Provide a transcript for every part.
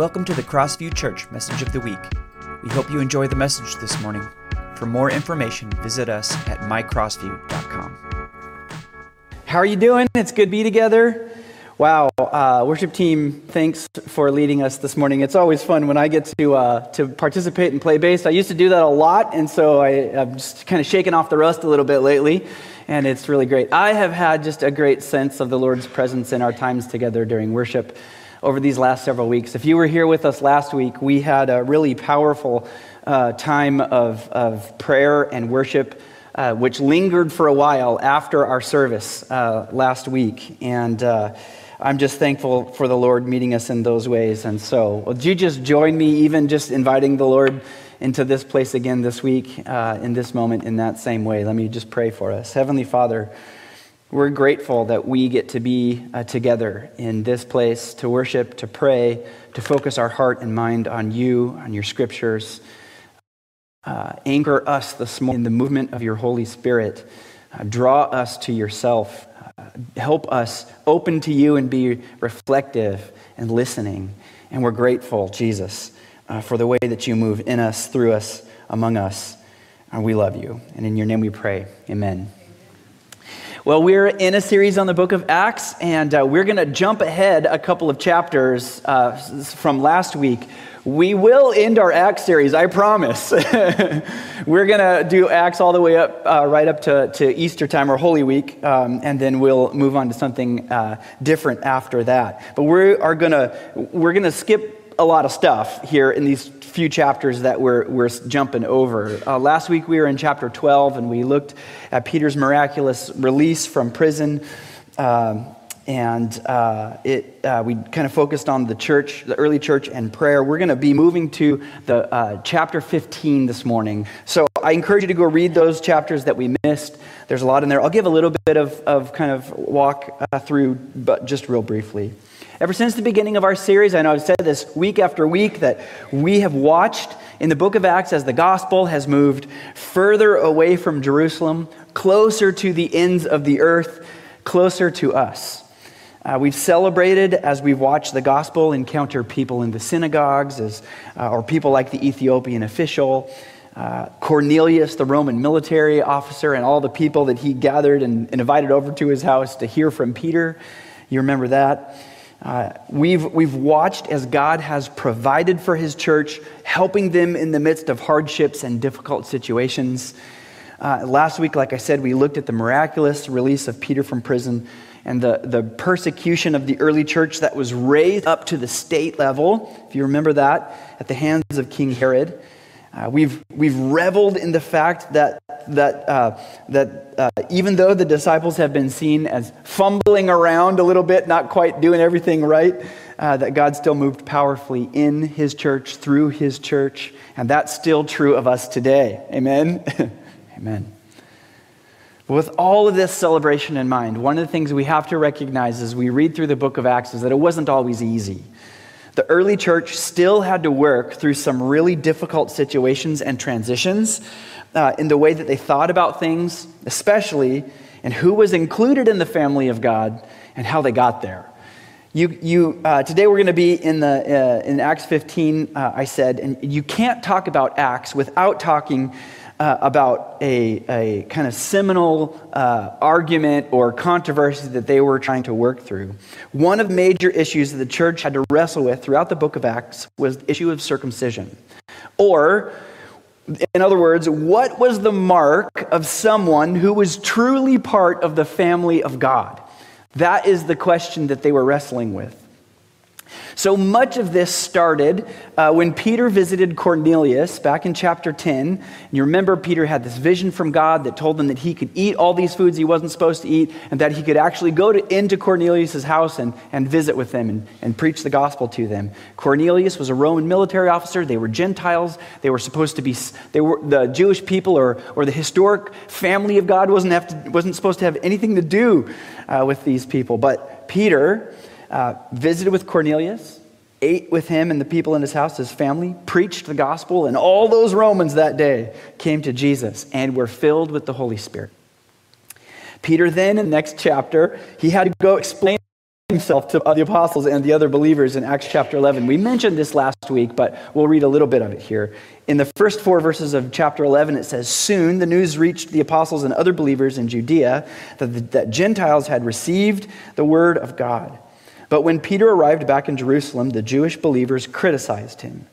Welcome to the Crossview Church Message of the Week. We hope you enjoy the message this morning. For more information, visit us at mycrossview.com. How are you doing? It's good to be together. Wow, uh, worship team, thanks for leading us this morning. It's always fun when I get to uh, to participate and play bass. I used to do that a lot, and so I, I'm just kind of shaking off the rust a little bit lately, and it's really great. I have had just a great sense of the Lord's presence in our times together during worship over these last several weeks. If you were here with us last week, we had a really powerful uh, time of, of prayer and worship. Uh, which lingered for a while after our service uh, last week. And uh, I'm just thankful for the Lord meeting us in those ways. And so, would you just join me, even just inviting the Lord into this place again this week, uh, in this moment, in that same way? Let me just pray for us. Heavenly Father, we're grateful that we get to be uh, together in this place to worship, to pray, to focus our heart and mind on you, on your scriptures. Uh, anchor us this morning in the movement of your Holy Spirit. Uh, draw us to yourself. Uh, help us open to you and be reflective and listening. And we're grateful, Jesus, uh, for the way that you move in us, through us, among us. And we love you. And in your name we pray. Amen. Well, we're in a series on the book of Acts, and uh, we're going to jump ahead a couple of chapters uh, from last week. We will end our Acts series, I promise. we're going to do Acts all the way up, uh, right up to, to Easter time or Holy Week, um, and then we'll move on to something uh, different after that. But we are going to we're going to skip a lot of stuff here in these few chapters that we're, we're jumping over. Uh, last week we were in chapter 12 and we looked at Peter's miraculous release from prison. Um, and uh, it, uh, we kind of focused on the church, the early church, and prayer. We're going to be moving to the uh, chapter 15 this morning. So I encourage you to go read those chapters that we missed. There's a lot in there. I'll give a little bit of, of kind of walk uh, through, but just real briefly. Ever since the beginning of our series, I know I've said this week after week that we have watched in the book of Acts as the gospel has moved further away from Jerusalem, closer to the ends of the earth, closer to us. Uh, we've celebrated as we've watched the gospel encounter people in the synagogues, as, uh, or people like the Ethiopian official, uh, Cornelius, the Roman military officer, and all the people that he gathered and, and invited over to his house to hear from Peter. You remember that? Uh, we've, we've watched as God has provided for his church, helping them in the midst of hardships and difficult situations. Uh, last week, like I said, we looked at the miraculous release of Peter from prison and the, the persecution of the early church that was raised up to the state level, if you remember that, at the hands of King Herod. Uh, we've, we've reveled in the fact that, that, uh, that uh, even though the disciples have been seen as fumbling around a little bit, not quite doing everything right, uh, that God still moved powerfully in his church, through his church. And that's still true of us today. Amen? Amen. With all of this celebration in mind, one of the things we have to recognize as we read through the book of Acts is that it wasn't always easy. The early church still had to work through some really difficult situations and transitions uh, in the way that they thought about things, especially and who was included in the family of God and how they got there. You, you, uh, today we're going to be in, the, uh, in Acts 15, uh, I said, and you can't talk about Acts without talking uh, about a, a kind of seminal uh, argument or controversy that they were trying to work through. One of major issues that the church had to wrestle with throughout the book of Acts was the issue of circumcision. Or, in other words, what was the mark of someone who was truly part of the family of God? That is the question that they were wrestling with. So much of this started uh, when Peter visited Cornelius back in chapter 10. And you remember Peter had this vision from God that told him that he could eat all these foods he wasn't supposed to eat and that he could actually go to, into Cornelius' house and, and visit with them and, and preach the gospel to them. Cornelius was a Roman military officer. They were Gentiles. They were supposed to be, they were the Jewish people or, or the historic family of God wasn't, to, wasn't supposed to have anything to do uh, with these people. But Peter, uh, visited with Cornelius, ate with him and the people in his house, his family, preached the gospel, and all those Romans that day came to Jesus and were filled with the Holy Spirit. Peter then, in the next chapter, he had to go explain himself to the apostles and the other believers in Acts chapter 11. We mentioned this last week, but we'll read a little bit of it here. In the first four verses of chapter 11, it says, Soon the news reached the apostles and other believers in Judea that, the, that Gentiles had received the word of God. But when Peter arrived back in Jerusalem, the Jewish believers criticized him.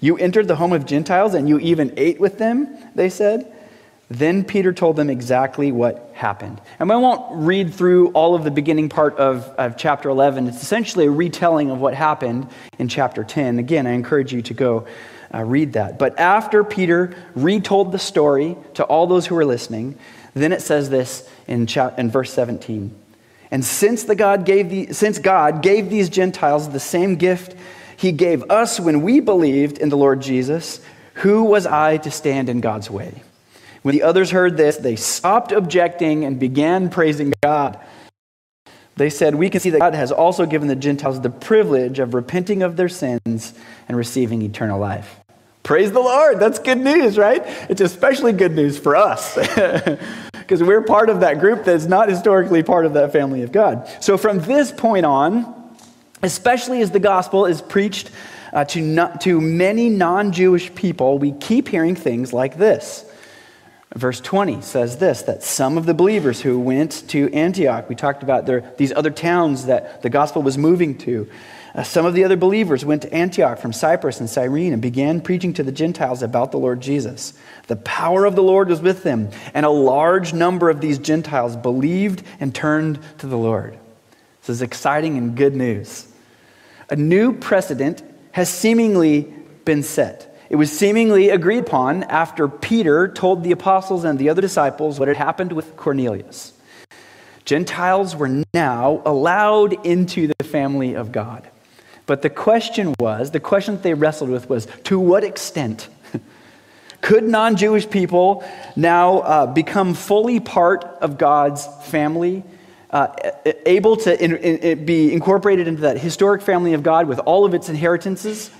You entered the home of Gentiles and you even ate with them, they said. Then Peter told them exactly what happened. And I won't read through all of the beginning part of, of chapter 11. It's essentially a retelling of what happened in chapter 10. Again, I encourage you to go uh, read that. But after Peter retold the story to all those who were listening, then it says this in, cha- in verse 17. And since, the God gave the, since God gave these Gentiles the same gift he gave us when we believed in the Lord Jesus, who was I to stand in God's way? When the others heard this, they stopped objecting and began praising God. They said, We can see that God has also given the Gentiles the privilege of repenting of their sins and receiving eternal life. Praise the Lord. That's good news, right? It's especially good news for us because we're part of that group that's not historically part of that family of God. So from this point on, especially as the gospel is preached uh, to, not, to many non Jewish people, we keep hearing things like this. Verse 20 says this that some of the believers who went to Antioch, we talked about there, these other towns that the gospel was moving to. Uh, some of the other believers went to Antioch from Cyprus and Cyrene and began preaching to the Gentiles about the Lord Jesus. The power of the Lord was with them, and a large number of these Gentiles believed and turned to the Lord. This is exciting and good news. A new precedent has seemingly been set. It was seemingly agreed upon after Peter told the apostles and the other disciples what had happened with Cornelius. Gentiles were now allowed into the family of God. But the question was the question that they wrestled with was to what extent? Could non Jewish people now uh, become fully part of God's family, uh, able to in, in, be incorporated into that historic family of God with all of its inheritances?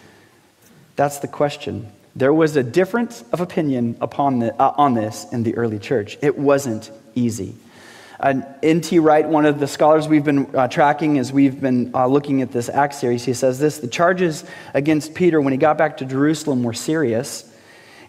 That's the question. There was a difference of opinion upon the, uh, on this in the early church. It wasn't easy. N.T. Wright, one of the scholars we've been uh, tracking as we've been uh, looking at this Acts series, he says this The charges against Peter when he got back to Jerusalem were serious,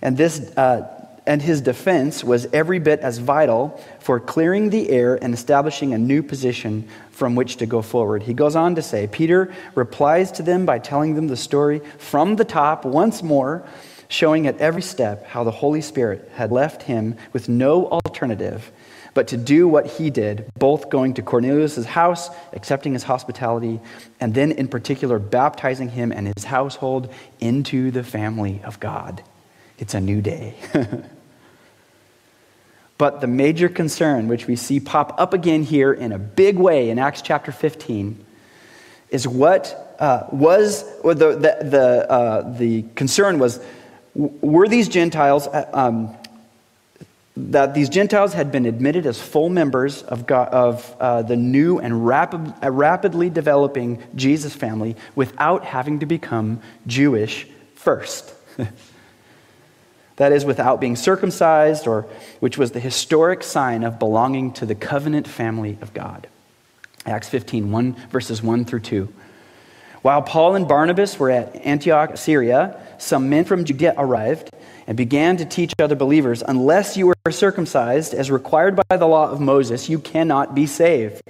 and, this, uh, and his defense was every bit as vital for clearing the air and establishing a new position from which to go forward. He goes on to say Peter replies to them by telling them the story from the top once more, showing at every step how the Holy Spirit had left him with no alternative but to do what he did, both going to Cornelius' house, accepting his hospitality, and then in particular baptizing him and his household into the family of God. It's a new day. But the major concern, which we see pop up again here in a big way in Acts chapter 15, is what uh, was, or the, the, the, uh, the concern was, were these Gentiles, uh, um, that these Gentiles had been admitted as full members of, God, of uh, the new and rapid, uh, rapidly developing Jesus family without having to become Jewish first. That is, without being circumcised, or which was the historic sign of belonging to the covenant family of God. Acts 15, 1, verses 1 through 2. While Paul and Barnabas were at Antioch, Syria, some men from Judea arrived and began to teach other believers unless you are circumcised as required by the law of Moses, you cannot be saved.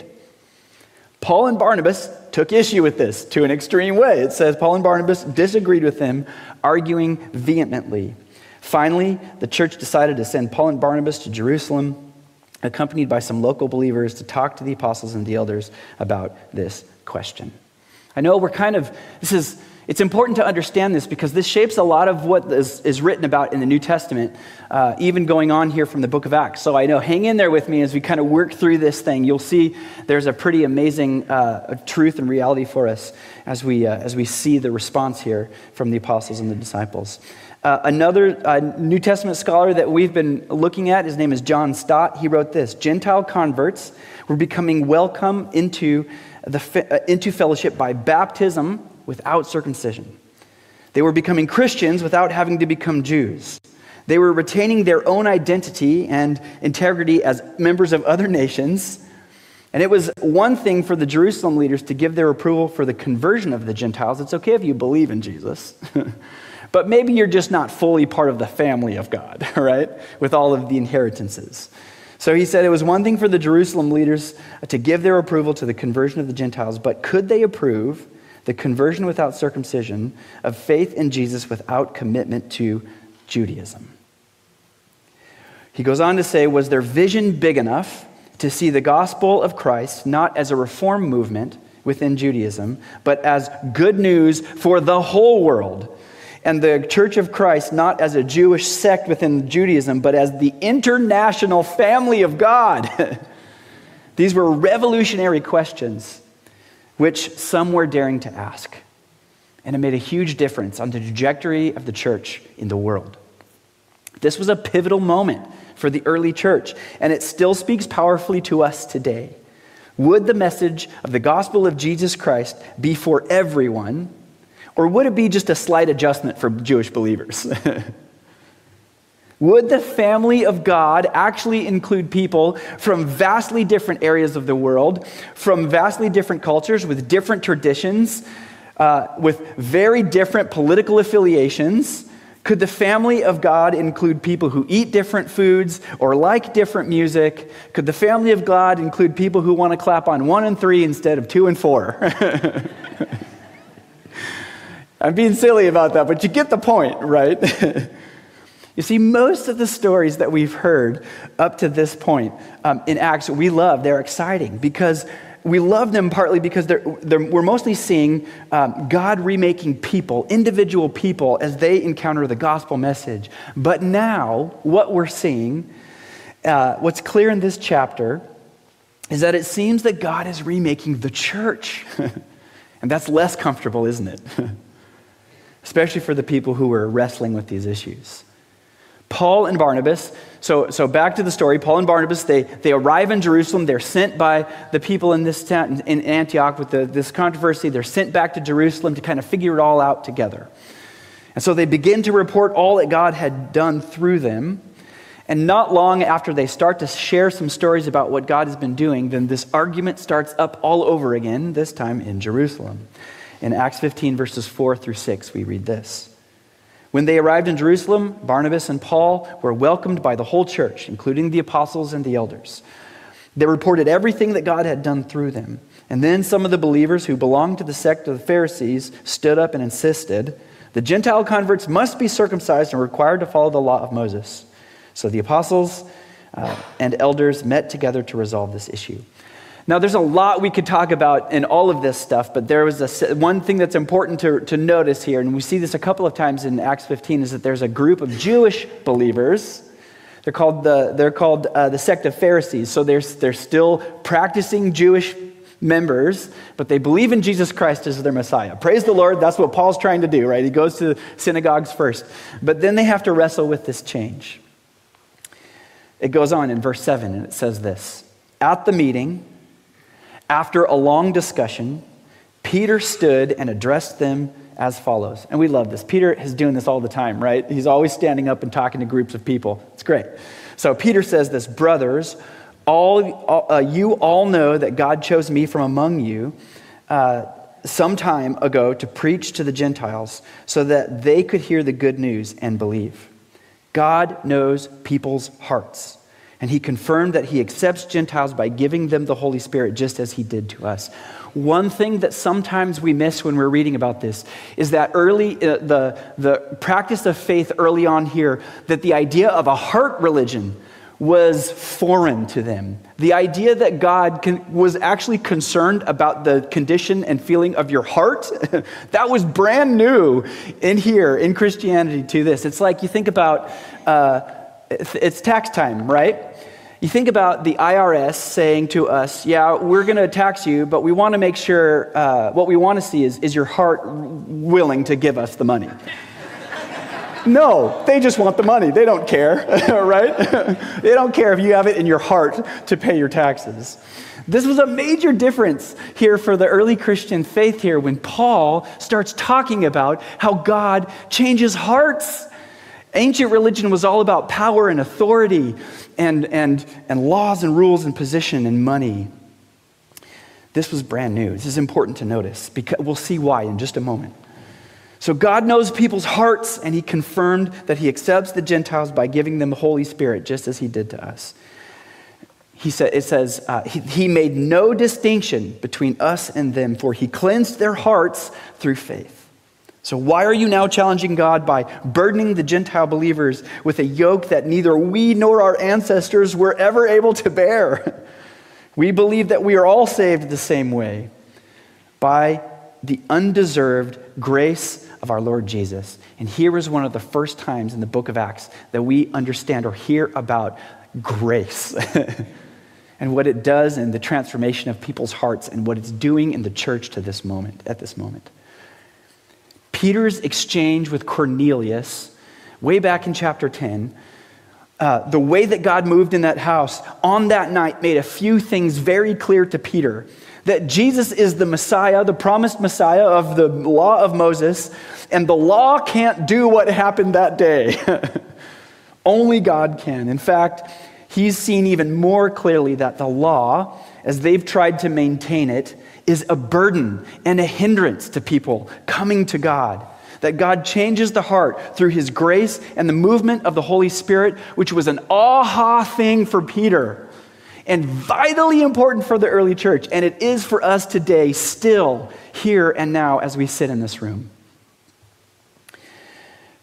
Paul and Barnabas took issue with this to an extreme way. It says Paul and Barnabas disagreed with them, arguing vehemently. Finally, the church decided to send Paul and Barnabas to Jerusalem, accompanied by some local believers, to talk to the apostles and the elders about this question. I know we're kind of, this is, it's important to understand this because this shapes a lot of what is, is written about in the New Testament, uh, even going on here from the book of Acts. So I know, hang in there with me as we kind of work through this thing. You'll see there's a pretty amazing uh, truth and reality for us as we, uh, as we see the response here from the apostles and the disciples. Uh, another uh, New Testament scholar that we've been looking at, his name is John Stott. He wrote this Gentile converts were becoming welcome into, the, uh, into fellowship by baptism without circumcision. They were becoming Christians without having to become Jews. They were retaining their own identity and integrity as members of other nations And it was one thing for the Jerusalem leaders to give their approval for the conversion of the Gentiles. It's okay if you believe in Jesus. but maybe you're just not fully part of the family of God, right? With all of the inheritances. So he said it was one thing for the Jerusalem leaders to give their approval to the conversion of the Gentiles, but could they approve the conversion without circumcision of faith in Jesus without commitment to Judaism? He goes on to say, was their vision big enough to see the gospel of Christ not as a reform movement within Judaism, but as good news for the whole world. And the Church of Christ not as a Jewish sect within Judaism, but as the international family of God. These were revolutionary questions, which some were daring to ask. And it made a huge difference on the trajectory of the church in the world. This was a pivotal moment for the early church, and it still speaks powerfully to us today. Would the message of the gospel of Jesus Christ be for everyone, or would it be just a slight adjustment for Jewish believers? Would the family of God actually include people from vastly different areas of the world, from vastly different cultures, with different traditions, uh, with very different political affiliations? Could the family of God include people who eat different foods or like different music? Could the family of God include people who want to clap on one and three instead of two and four? I'm being silly about that, but you get the point, right? you see, most of the stories that we've heard up to this point um, in Acts, we love, they're exciting because we love them partly because they're, they're, we're mostly seeing um, God remaking people, individual people, as they encounter the gospel message. But now, what we're seeing, uh, what's clear in this chapter, is that it seems that God is remaking the church. and that's less comfortable, isn't it? Especially for the people who are wrestling with these issues. Paul and Barnabas, so, so back to the story, Paul and Barnabas, they, they arrive in Jerusalem. They're sent by the people in this town, in Antioch with the, this controversy. They're sent back to Jerusalem to kind of figure it all out together. And so they begin to report all that God had done through them. And not long after they start to share some stories about what God has been doing, then this argument starts up all over again, this time in Jerusalem. In Acts 15, verses 4 through 6, we read this. When they arrived in Jerusalem, Barnabas and Paul were welcomed by the whole church, including the apostles and the elders. They reported everything that God had done through them. And then some of the believers who belonged to the sect of the Pharisees stood up and insisted the Gentile converts must be circumcised and required to follow the law of Moses. So the apostles uh, and elders met together to resolve this issue. Now, there's a lot we could talk about in all of this stuff, but there was a, one thing that's important to, to notice here, and we see this a couple of times in Acts 15, is that there's a group of Jewish believers. They're called the, they're called, uh, the sect of Pharisees. So they're, they're still practicing Jewish members, but they believe in Jesus Christ as their Messiah. Praise the Lord. That's what Paul's trying to do, right? He goes to synagogues first. But then they have to wrestle with this change. It goes on in verse 7, and it says this At the meeting, after a long discussion, Peter stood and addressed them as follows. And we love this. Peter is doing this all the time, right? He's always standing up and talking to groups of people. It's great. So Peter says this Brothers, all, uh, you all know that God chose me from among you uh, some time ago to preach to the Gentiles so that they could hear the good news and believe. God knows people's hearts. And he confirmed that he accepts Gentiles by giving them the Holy Spirit, just as he did to us. One thing that sometimes we miss when we're reading about this is that early, uh, the, the practice of faith early on here, that the idea of a heart religion was foreign to them. The idea that God can, was actually concerned about the condition and feeling of your heart, that was brand new in here, in Christianity, to this. It's like you think about uh, it's tax time, right? You think about the IRS saying to us, yeah, we're going to tax you, but we want to make sure, uh, what we want to see is, is your heart willing to give us the money? no, they just want the money. They don't care, right? they don't care if you have it in your heart to pay your taxes. This was a major difference here for the early Christian faith here when Paul starts talking about how God changes hearts. Ancient religion was all about power and authority and, and, and laws and rules and position and money. This was brand new. This is important to notice because we'll see why in just a moment. So God knows people's hearts, and He confirmed that He accepts the Gentiles by giving them the Holy Spirit, just as He did to us. He said, it says, uh, he, he made no distinction between us and them, for He cleansed their hearts through faith. So, why are you now challenging God by burdening the Gentile believers with a yoke that neither we nor our ancestors were ever able to bear? We believe that we are all saved the same way by the undeserved grace of our Lord Jesus. And here is one of the first times in the book of Acts that we understand or hear about grace and what it does in the transformation of people's hearts and what it's doing in the church to this moment, at this moment. Peter's exchange with Cornelius, way back in chapter 10, uh, the way that God moved in that house on that night made a few things very clear to Peter that Jesus is the Messiah, the promised Messiah of the law of Moses, and the law can't do what happened that day. Only God can. In fact, he's seen even more clearly that the law, as they've tried to maintain it, is a burden and a hindrance to people coming to God. That God changes the heart through his grace and the movement of the Holy Spirit, which was an aha thing for Peter and vitally important for the early church. And it is for us today, still here and now, as we sit in this room.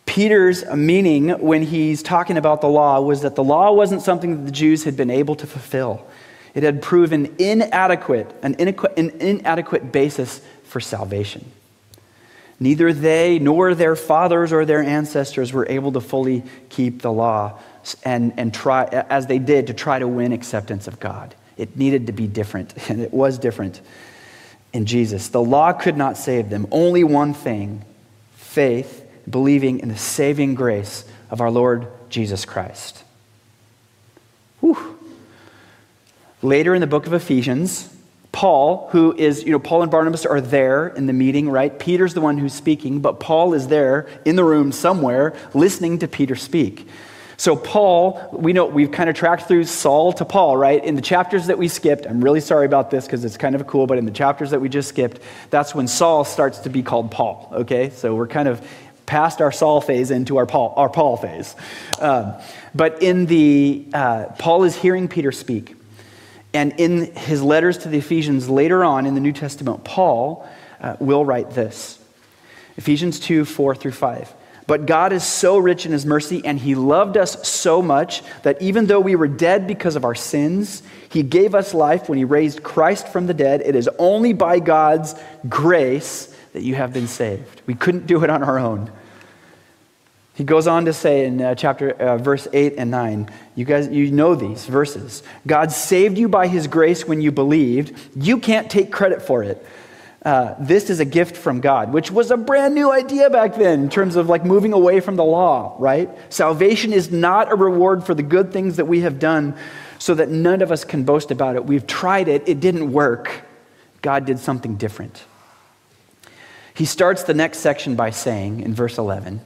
Peter's meaning when he's talking about the law was that the law wasn't something that the Jews had been able to fulfill. It had proven inadequate, an inadequate basis for salvation. Neither they nor their fathers or their ancestors were able to fully keep the law and, and try, as they did, to try to win acceptance of God. It needed to be different, and it was different in Jesus. The law could not save them. Only one thing faith, believing in the saving grace of our Lord Jesus Christ. Whew. Later in the book of Ephesians, Paul, who is, you know, Paul and Barnabas are there in the meeting, right? Peter's the one who's speaking, but Paul is there in the room somewhere listening to Peter speak. So, Paul, we know we've kind of tracked through Saul to Paul, right? In the chapters that we skipped, I'm really sorry about this because it's kind of cool, but in the chapters that we just skipped, that's when Saul starts to be called Paul, okay? So, we're kind of past our Saul phase into our Paul, our Paul phase. Um, but in the, uh, Paul is hearing Peter speak. And in his letters to the Ephesians later on in the New Testament, Paul uh, will write this Ephesians 2 4 through 5. But God is so rich in his mercy, and he loved us so much that even though we were dead because of our sins, he gave us life when he raised Christ from the dead. It is only by God's grace that you have been saved. We couldn't do it on our own. He goes on to say in uh, chapter uh, verse 8 and 9, you guys you know these verses. God saved you by his grace when you believed. You can't take credit for it. Uh, this is a gift from God, which was a brand new idea back then in terms of like moving away from the law, right? Salvation is not a reward for the good things that we have done so that none of us can boast about it. We've tried it, it didn't work. God did something different. He starts the next section by saying in verse 11,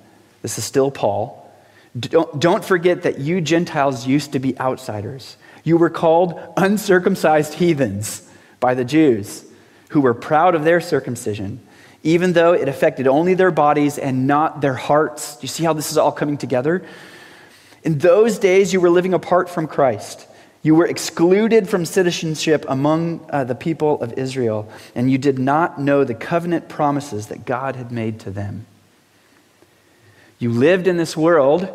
this is still Paul. Don't, don't forget that you Gentiles used to be outsiders. You were called uncircumcised heathens by the Jews, who were proud of their circumcision, even though it affected only their bodies and not their hearts. You see how this is all coming together? In those days, you were living apart from Christ. You were excluded from citizenship among uh, the people of Israel, and you did not know the covenant promises that God had made to them. You lived in this world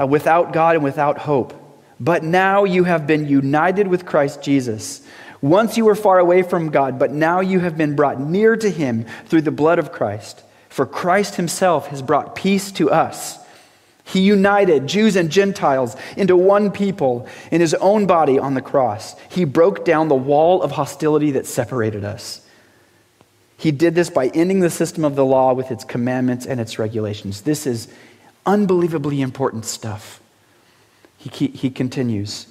uh, without God and without hope. But now you have been united with Christ Jesus. Once you were far away from God, but now you have been brought near to Him through the blood of Christ. For Christ Himself has brought peace to us. He united Jews and Gentiles into one people in His own body on the cross. He broke down the wall of hostility that separated us. He did this by ending the system of the law with its commandments and its regulations. This is unbelievably important stuff. He, he continues.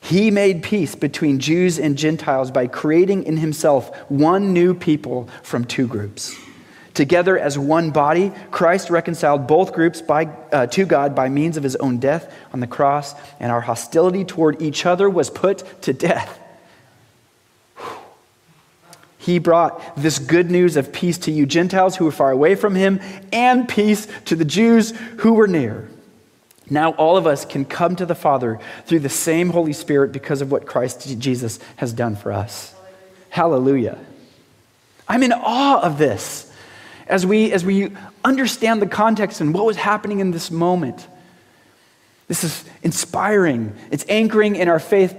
He made peace between Jews and Gentiles by creating in himself one new people from two groups. Together as one body, Christ reconciled both groups by, uh, to God by means of his own death on the cross, and our hostility toward each other was put to death. He brought this good news of peace to you Gentiles who were far away from him, and peace to the Jews who were near. Now, all of us can come to the Father through the same Holy Spirit because of what Christ Jesus has done for us. Hallelujah. I'm in awe of this as we, as we understand the context and what was happening in this moment. This is inspiring. It's anchoring in our faith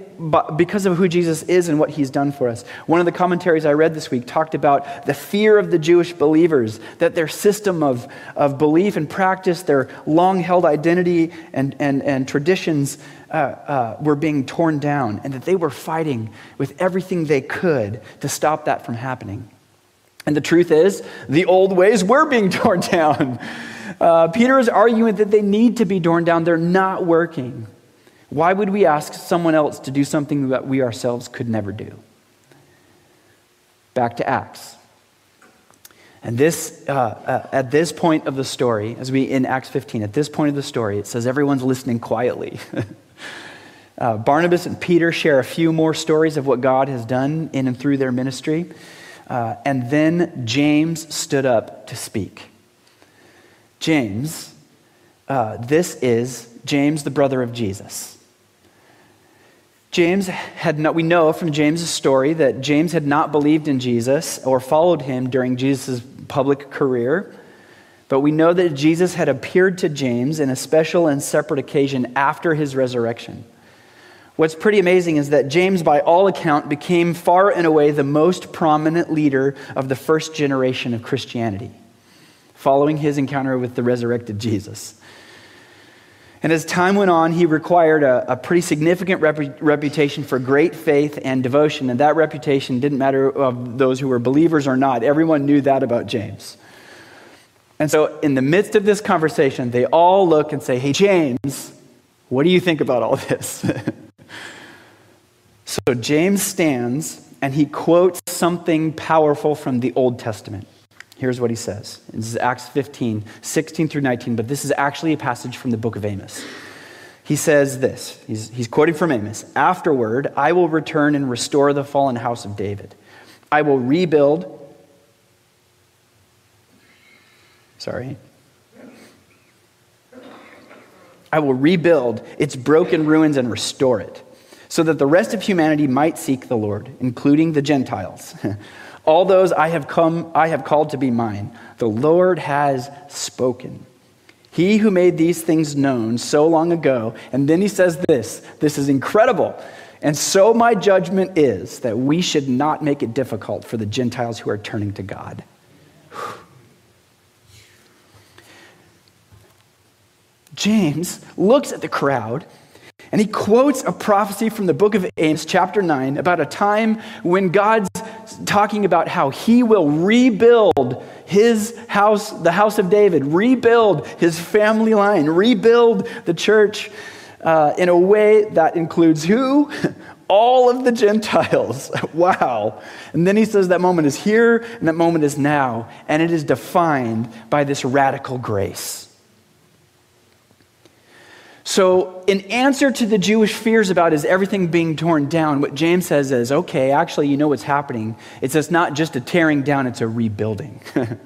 because of who Jesus is and what he's done for us. One of the commentaries I read this week talked about the fear of the Jewish believers, that their system of, of belief and practice, their long held identity and, and, and traditions uh, uh, were being torn down, and that they were fighting with everything they could to stop that from happening. And the truth is, the old ways were being torn down. Uh, Peter is arguing that they need to be torn down. They're not working. Why would we ask someone else to do something that we ourselves could never do? Back to Acts. And this, uh, uh, at this point of the story, as we in Acts 15, at this point of the story, it says everyone's listening quietly. uh, Barnabas and Peter share a few more stories of what God has done in and through their ministry. Uh, and then James stood up to speak. James, uh, this is James, the brother of Jesus. James had not, we know from James's story that James had not believed in Jesus or followed him during Jesus' public career. But we know that Jesus had appeared to James in a special and separate occasion after his resurrection. What's pretty amazing is that James, by all account, became far and away the most prominent leader of the first generation of Christianity, following his encounter with the resurrected Jesus. And as time went on, he required a, a pretty significant rep- reputation for great faith and devotion. And that reputation didn't matter of those who were believers or not. Everyone knew that about James. And so, in the midst of this conversation, they all look and say, Hey, James, what do you think about all this? So James stands and he quotes something powerful from the Old Testament. Here's what he says. This is Acts 15, 16 through 19, but this is actually a passage from the book of Amos. He says this he's, he's quoting from Amos Afterward, I will return and restore the fallen house of David. I will rebuild. Sorry. I will rebuild its broken ruins and restore it so that the rest of humanity might seek the Lord, including the Gentiles. All those I have come I have called to be mine. The Lord has spoken. He who made these things known so long ago, and then he says this, this is incredible. And so my judgment is that we should not make it difficult for the Gentiles who are turning to God. James looks at the crowd and he quotes a prophecy from the book of Amos, chapter 9, about a time when God's talking about how he will rebuild his house, the house of David, rebuild his family line, rebuild the church uh, in a way that includes who? All of the Gentiles. wow. And then he says that moment is here and that moment is now, and it is defined by this radical grace. So, in answer to the Jewish fears about is everything being torn down, what James says is, okay, actually, you know what's happening. It's just not just a tearing down, it's a rebuilding.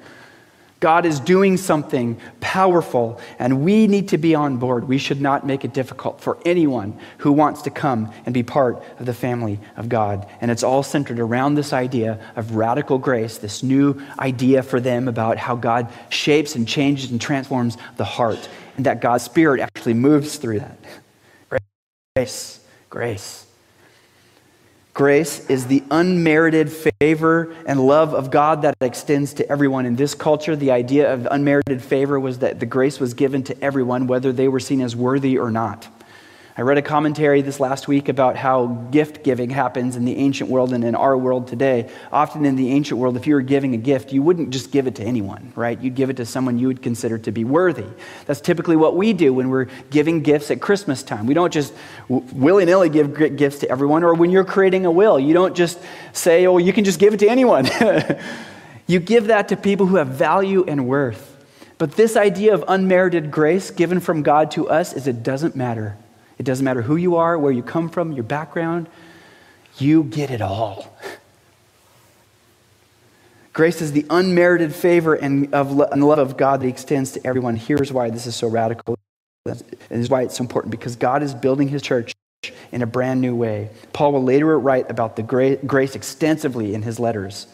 God is doing something powerful, and we need to be on board. We should not make it difficult for anyone who wants to come and be part of the family of God. And it's all centered around this idea of radical grace, this new idea for them about how God shapes and changes and transforms the heart and that God's Spirit actually moves through that. Grace, grace. Grace is the unmerited favor and love of God that extends to everyone. In this culture, the idea of unmerited favor was that the grace was given to everyone, whether they were seen as worthy or not. I read a commentary this last week about how gift giving happens in the ancient world and in our world today. Often in the ancient world, if you were giving a gift, you wouldn't just give it to anyone, right? You'd give it to someone you would consider to be worthy. That's typically what we do when we're giving gifts at Christmas time. We don't just willy nilly give gifts to everyone, or when you're creating a will, you don't just say, oh, you can just give it to anyone. you give that to people who have value and worth. But this idea of unmerited grace given from God to us is it doesn't matter. It doesn't matter who you are, where you come from, your background, you get it all. Grace is the unmerited favor and, of, and love of God that extends to everyone. Here's why this is so radical. And this is why it's so important because God is building His church in a brand new way. Paul will later write about the grace extensively in his letters.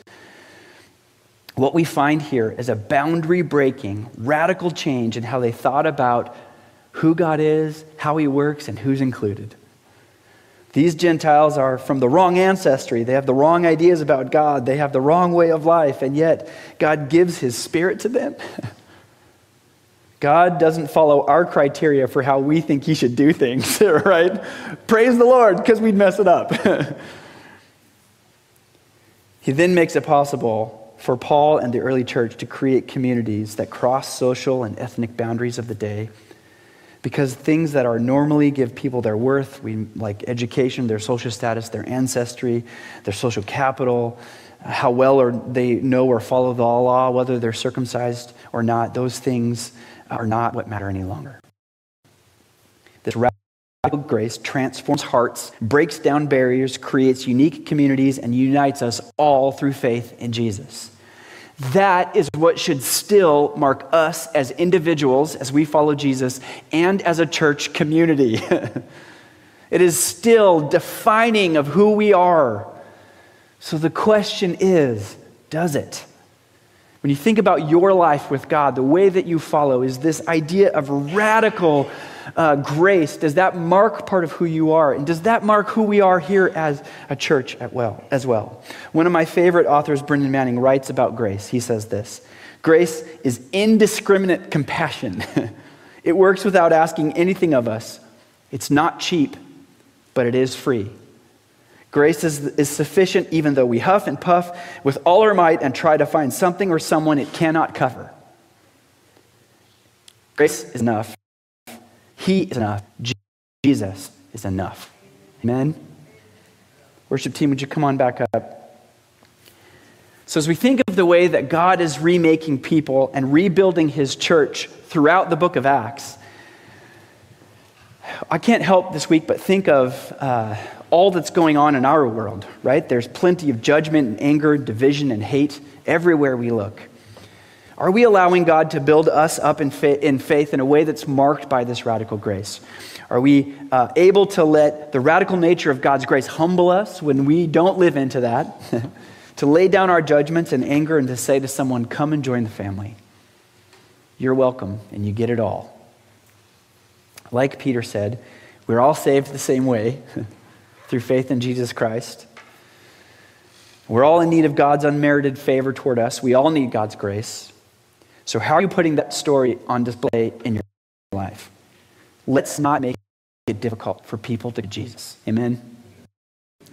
What we find here is a boundary breaking, radical change in how they thought about who God is, how He works, and who's included. These Gentiles are from the wrong ancestry. They have the wrong ideas about God. They have the wrong way of life, and yet God gives His Spirit to them. God doesn't follow our criteria for how we think He should do things, right? Praise the Lord, because we'd mess it up. he then makes it possible for Paul and the early church to create communities that cross social and ethnic boundaries of the day because things that are normally give people their worth, we, like education, their social status, their ancestry, their social capital, how well or they know or follow the law, whether they're circumcised or not, those things are not what matter any longer. This radical grace transforms hearts, breaks down barriers, creates unique communities, and unites us all through faith in Jesus. That is what should still mark us as individuals as we follow Jesus and as a church community. it is still defining of who we are. So the question is does it? When you think about your life with God, the way that you follow is this idea of radical uh, grace, does that mark part of who you are? And does that mark who we are here as a church at well, as well? One of my favorite authors, Brennan Manning, writes about grace. He says this Grace is indiscriminate compassion. it works without asking anything of us. It's not cheap, but it is free. Grace is, is sufficient even though we huff and puff with all our might and try to find something or someone it cannot cover. Grace is enough he is enough. Jesus is enough. Amen? Worship team, would you come on back up? So, as we think of the way that God is remaking people and rebuilding his church throughout the book of Acts, I can't help this week but think of uh, all that's going on in our world, right? There's plenty of judgment and anger, division and hate everywhere we look. Are we allowing God to build us up in, in faith in a way that's marked by this radical grace? Are we uh, able to let the radical nature of God's grace humble us when we don't live into that? to lay down our judgments and anger and to say to someone, Come and join the family. You're welcome, and you get it all. Like Peter said, we're all saved the same way through faith in Jesus Christ. We're all in need of God's unmerited favor toward us. We all need God's grace. So, how are you putting that story on display in your life? Let's not make it difficult for people to Jesus. Amen.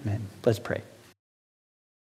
Amen. Let's pray.